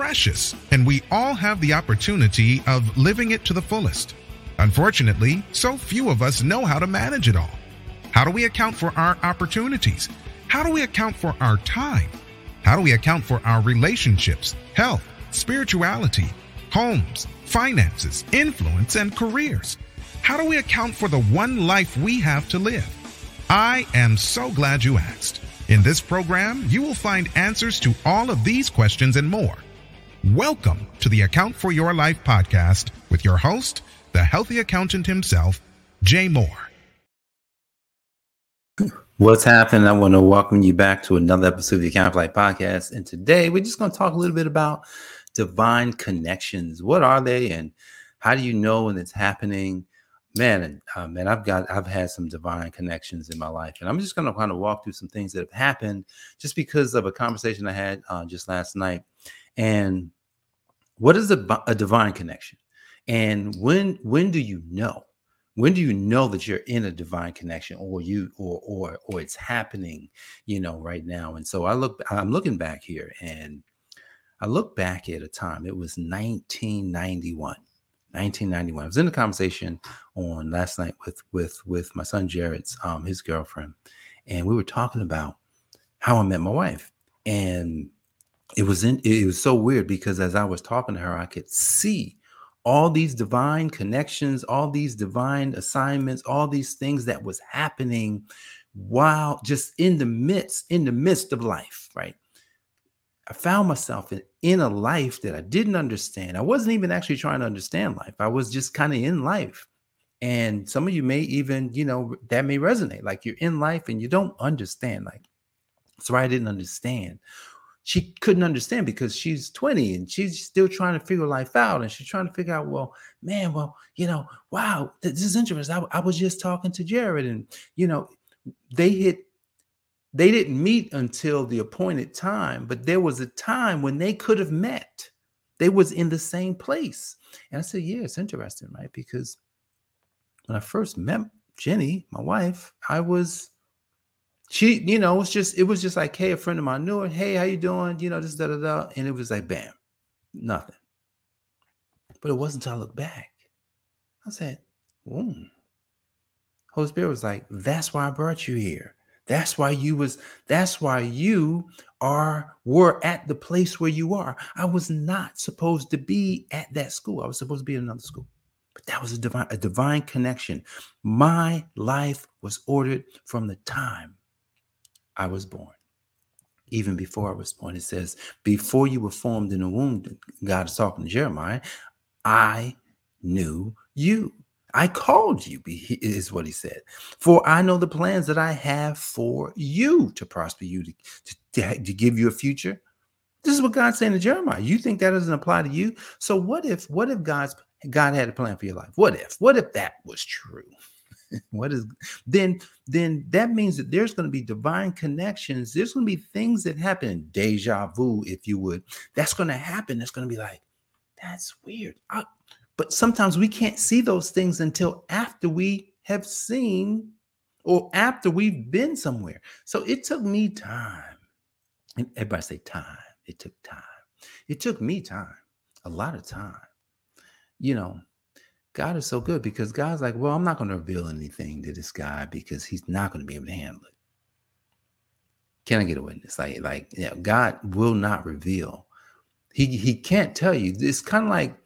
precious, and we all have the opportunity of living it to the fullest. Unfortunately, so few of us know how to manage it all. How do we account for our opportunities? How do we account for our time? How do we account for our relationships, health, spirituality, homes, finances, influence, and careers? How do we account for the one life we have to live? I am so glad you asked. In this program, you will find answers to all of these questions and more. Welcome to the Account for Your Life podcast with your host, the healthy accountant himself, Jay Moore. What's happening? I want to welcome you back to another episode of the Account for Life podcast. And today we're just going to talk a little bit about divine connections. What are they and how do you know when it's happening? man, uh, man, I've got, I've had some divine connections in my life, and I'm just going to kind of walk through some things that have happened just because of a conversation I had uh, just last night. And what is a, a divine connection? And when, when do you know? When do you know that you're in a divine connection, or you, or, or, or it's happening, you know, right now? And so I look, I'm looking back here, and I look back at a time. It was 1991 1991. I was in a conversation on last night with with with my son Jared's um his girlfriend, and we were talking about how I met my wife, and it was in it was so weird because as I was talking to her, I could see all these divine connections, all these divine assignments, all these things that was happening while just in the midst in the midst of life, right? I found myself in, in a life that I didn't understand. I wasn't even actually trying to understand life. I was just kind of in life. And some of you may even, you know, that may resonate. Like you're in life and you don't understand. Like, that's why I didn't understand. She couldn't understand because she's 20 and she's still trying to figure life out. And she's trying to figure out, well, man, well, you know, wow, this is interesting. I, I was just talking to Jared and, you know, they hit they didn't meet until the appointed time, but there was a time when they could have met. They was in the same place. And I said, yeah, it's interesting, right? Because when I first met Jenny, my wife, I was she, you know, it was just it was just like, hey, a friend of mine knew it. Hey, how you doing? You know, this da da da. And it was like, bam, nothing. But it wasn't until I looked back. I said, hmm. Holy Spirit was like, that's why I brought you here. That's why you was that's why you are were at the place where you are. I was not supposed to be at that school. I was supposed to be at another school. But that was a divine a divine connection. My life was ordered from the time I was born. Even before I was born, it says, before you were formed in the womb, God is talking to Jeremiah, I knew you. I called you, is what he said. For I know the plans that I have for you to prosper you, to, to, to give you a future. This is what God's saying to Jeremiah. You think that doesn't apply to you? So what if, what if God's God had a plan for your life? What if? What if that was true? what is then then that means that there's going to be divine connections there's going to be things that happen deja vu if you would that's going to happen that's going to be like that's weird I, but sometimes we can't see those things until after we have seen or after we've been somewhere. So it took me time. And everybody say time. It took time. It took me time, a lot of time. You know, God is so good because God's like, well, I'm not going to reveal anything to this guy because he's not going to be able to handle it. Can I get a witness? Like, like, yeah, God will not reveal. He he can't tell you. It's kind of like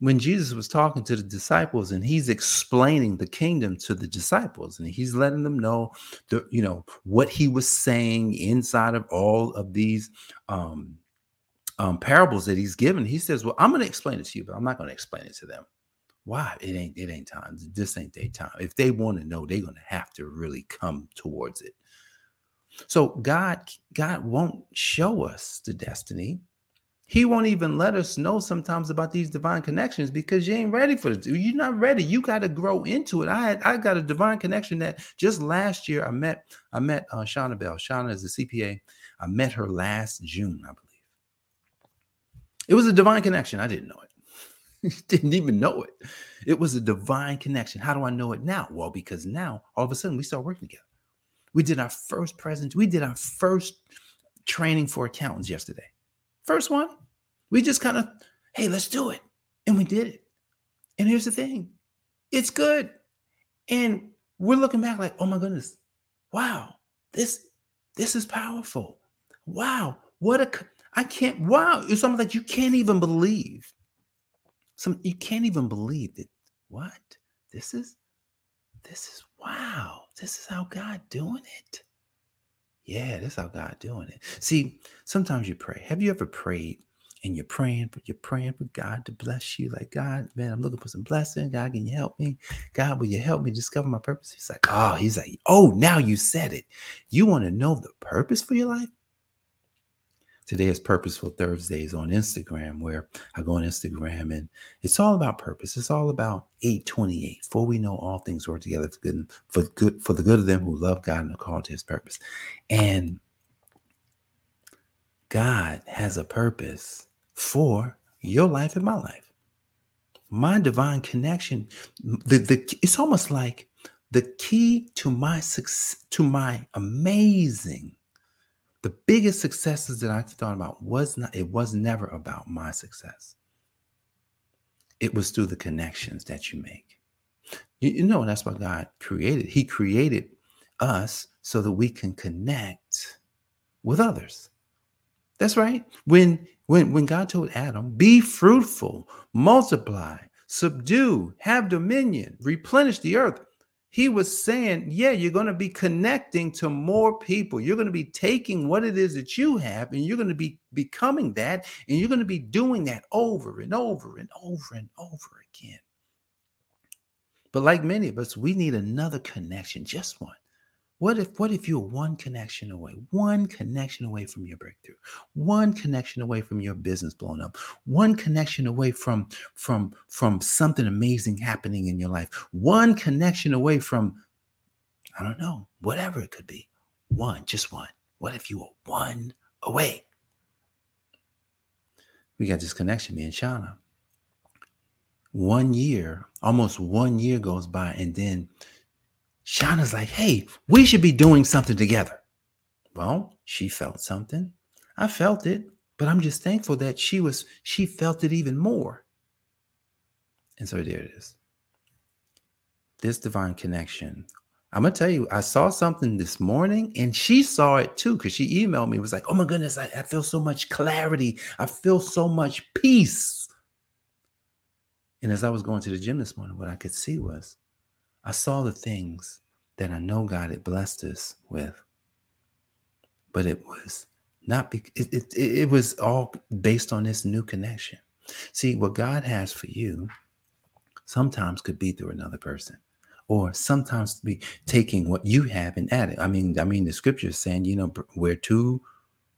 when Jesus was talking to the disciples and he's explaining the kingdom to the disciples and he's letting them know the you know what he was saying inside of all of these um, um parables that he's given he says well i'm going to explain it to you but i'm not going to explain it to them why it ain't it ain't time this ain't their time if they want to know they're to have to really come towards it so god god won't show us the destiny he won't even let us know sometimes about these divine connections because you ain't ready for it. You're not ready. You got to grow into it. I had, I got a divine connection that just last year I met I met uh, Shauna Bell. Shauna is a CPA. I met her last June, I believe. It was a divine connection. I didn't know it. didn't even know it. It was a divine connection. How do I know it now? Well, because now all of a sudden we start working together. We did our first present. We did our first training for accountants yesterday. First one. We just kind of, hey, let's do it. And we did it. And here's the thing it's good. And we're looking back like, oh my goodness, wow, this this is powerful. Wow, what a I can't wow, it's something that you can't even believe. Some you can't even believe that what? This is this is wow. This is how God doing it. Yeah, this is how God doing it. See, sometimes you pray. Have you ever prayed and you're praying, but you're praying for God to bless you? Like, God, man, I'm looking for some blessing. God, can you help me? God, will you help me discover my purpose? He's like, oh, he's like, oh, now you said it. You want to know the purpose for your life? Today is Purposeful Thursdays on Instagram, where I go on Instagram and it's all about purpose. It's all about 828. For we know all things work together for good, for good, for the good of them who love God and are called to his purpose. And God has a purpose for your life and my life. My divine connection, the, the it's almost like the key to my success, to my amazing the biggest successes that I thought about was not, it was never about my success. It was through the connections that you make. You, you know, that's what God created. He created us so that we can connect with others. That's right. When when when God told Adam, "Be fruitful, multiply, subdue, have dominion, replenish the earth," he was saying, yeah, you're going to be connecting to more people. You're going to be taking what it is that you have and you're going to be becoming that. And you're going to be doing that over and over and over and over again. But like many of us, we need another connection, just one. What if what if you're one connection away, one connection away from your breakthrough, one connection away from your business blowing up, one connection away from from from something amazing happening in your life, one connection away from I don't know, whatever it could be. One, just one. What if you were one away? We got this connection, me and Shauna. One year, almost one year goes by, and then Shauna's like, hey, we should be doing something together. Well, she felt something. I felt it, but I'm just thankful that she was, she felt it even more. And so there it is. This divine connection. I'm gonna tell you, I saw something this morning and she saw it too because she emailed me. Was like, oh my goodness, I, I feel so much clarity. I feel so much peace. And as I was going to the gym this morning, what I could see was I saw the things that I know God had blessed us with, but it was not be, it, it, it was all based on this new connection. See, what God has for you sometimes could be through another person or sometimes be taking what you have and adding. I mean, I mean, the scripture is saying, you know, where two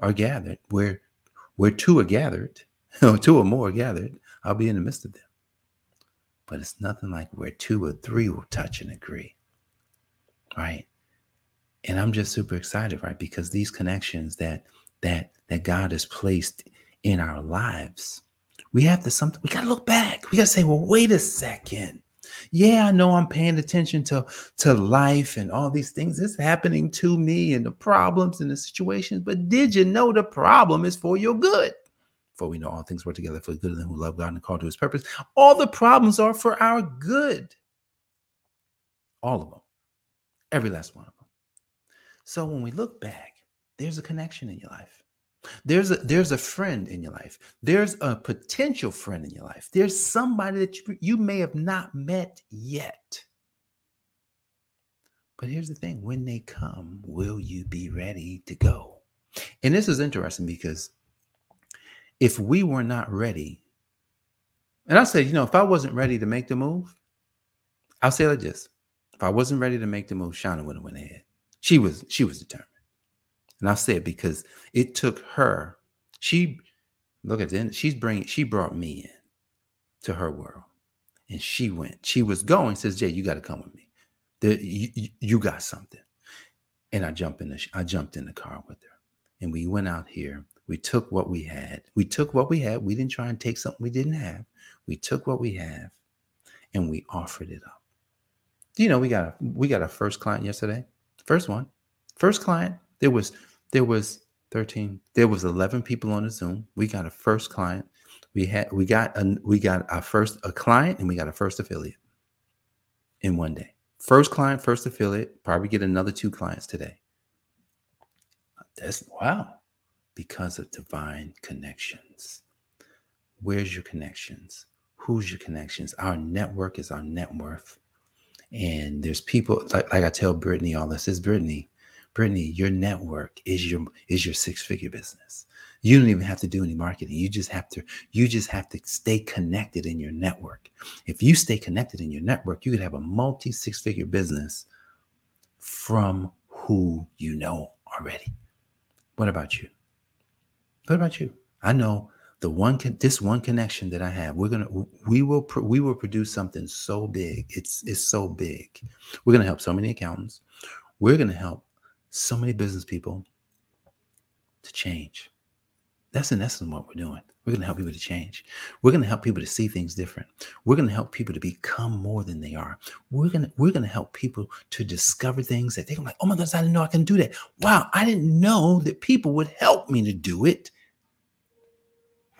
are gathered, where where two are gathered, or two or more are gathered, I'll be in the midst of them. But it's nothing like where two or three will touch and agree. Right. And I'm just super excited, right? Because these connections that that that God has placed in our lives, we have to something we gotta look back. We gotta say, well, wait a second. Yeah, I know I'm paying attention to, to life and all these things that's happening to me and the problems and the situations, but did you know the problem is for your good? For we know all things work together for the good of them who love God and call to his purpose. All the problems are for our good. All of them. Every last one of them. So when we look back, there's a connection in your life. There's a there's a friend in your life. There's a potential friend in your life. There's somebody that you, you may have not met yet. But here's the thing when they come, will you be ready to go? And this is interesting because if we were not ready, and I said, you know, if I wasn't ready to make the move, I'll say like this. If I wasn't ready to make the move, Shauna would have went ahead. She was, she was determined. And I say it because it took her. She look at the end, she's bringing, she brought me in to her world. And she went. She was going, says, Jay, you got to come with me. The, you, you got something. And I jumped in the I jumped in the car with her. And we went out here we took what we had. We took what we had. We didn't try and take something we didn't have. We took what we have and we offered it up. You know we got a we got a first client yesterday? First one. First client. There was there was 13, there was 11 people on the Zoom. We got a first client We had we got a, we got our first a client and we got a first affiliate in one day. First client, first affiliate, probably get another two clients today. That's wow, because of divine connections. Where's your connections? Who's your connections? Our network is our net worth. And there's people like, like I tell Brittany all this is Brittany, Brittany, your network is your is your six figure business. You don't even have to do any marketing. You just have to you just have to stay connected in your network. If you stay connected in your network, you could have a multi six figure business from who you know already. What about you? What about you? I know the one con- this one connection that I have. We're gonna we will we will produce something so big. It's it's so big. We're gonna help so many accountants. We're gonna help so many business people to change. That's in essence what we're doing. We're going to help people to change. We're going to help people to see things different. We're going to help people to become more than they are. We're going to we're going to help people to discover things that they're like, oh my gosh, I didn't know I can do that. Wow, I didn't know that people would help me to do it.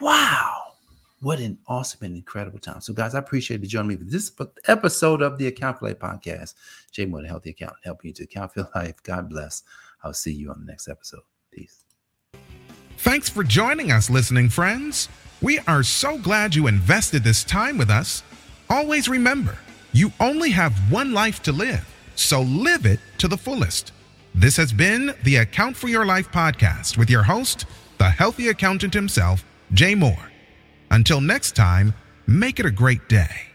Wow. What an awesome and incredible time. So, guys, I appreciate you joining me for this episode of the Account for Life podcast. Jay Moore, the Healthy Accountant, helping you to account for life. God bless. I'll see you on the next episode. Peace. Thanks for joining us, listening friends. We are so glad you invested this time with us. Always remember, you only have one life to live, so live it to the fullest. This has been the Account for Your Life podcast with your host, the healthy accountant himself, Jay Moore. Until next time, make it a great day.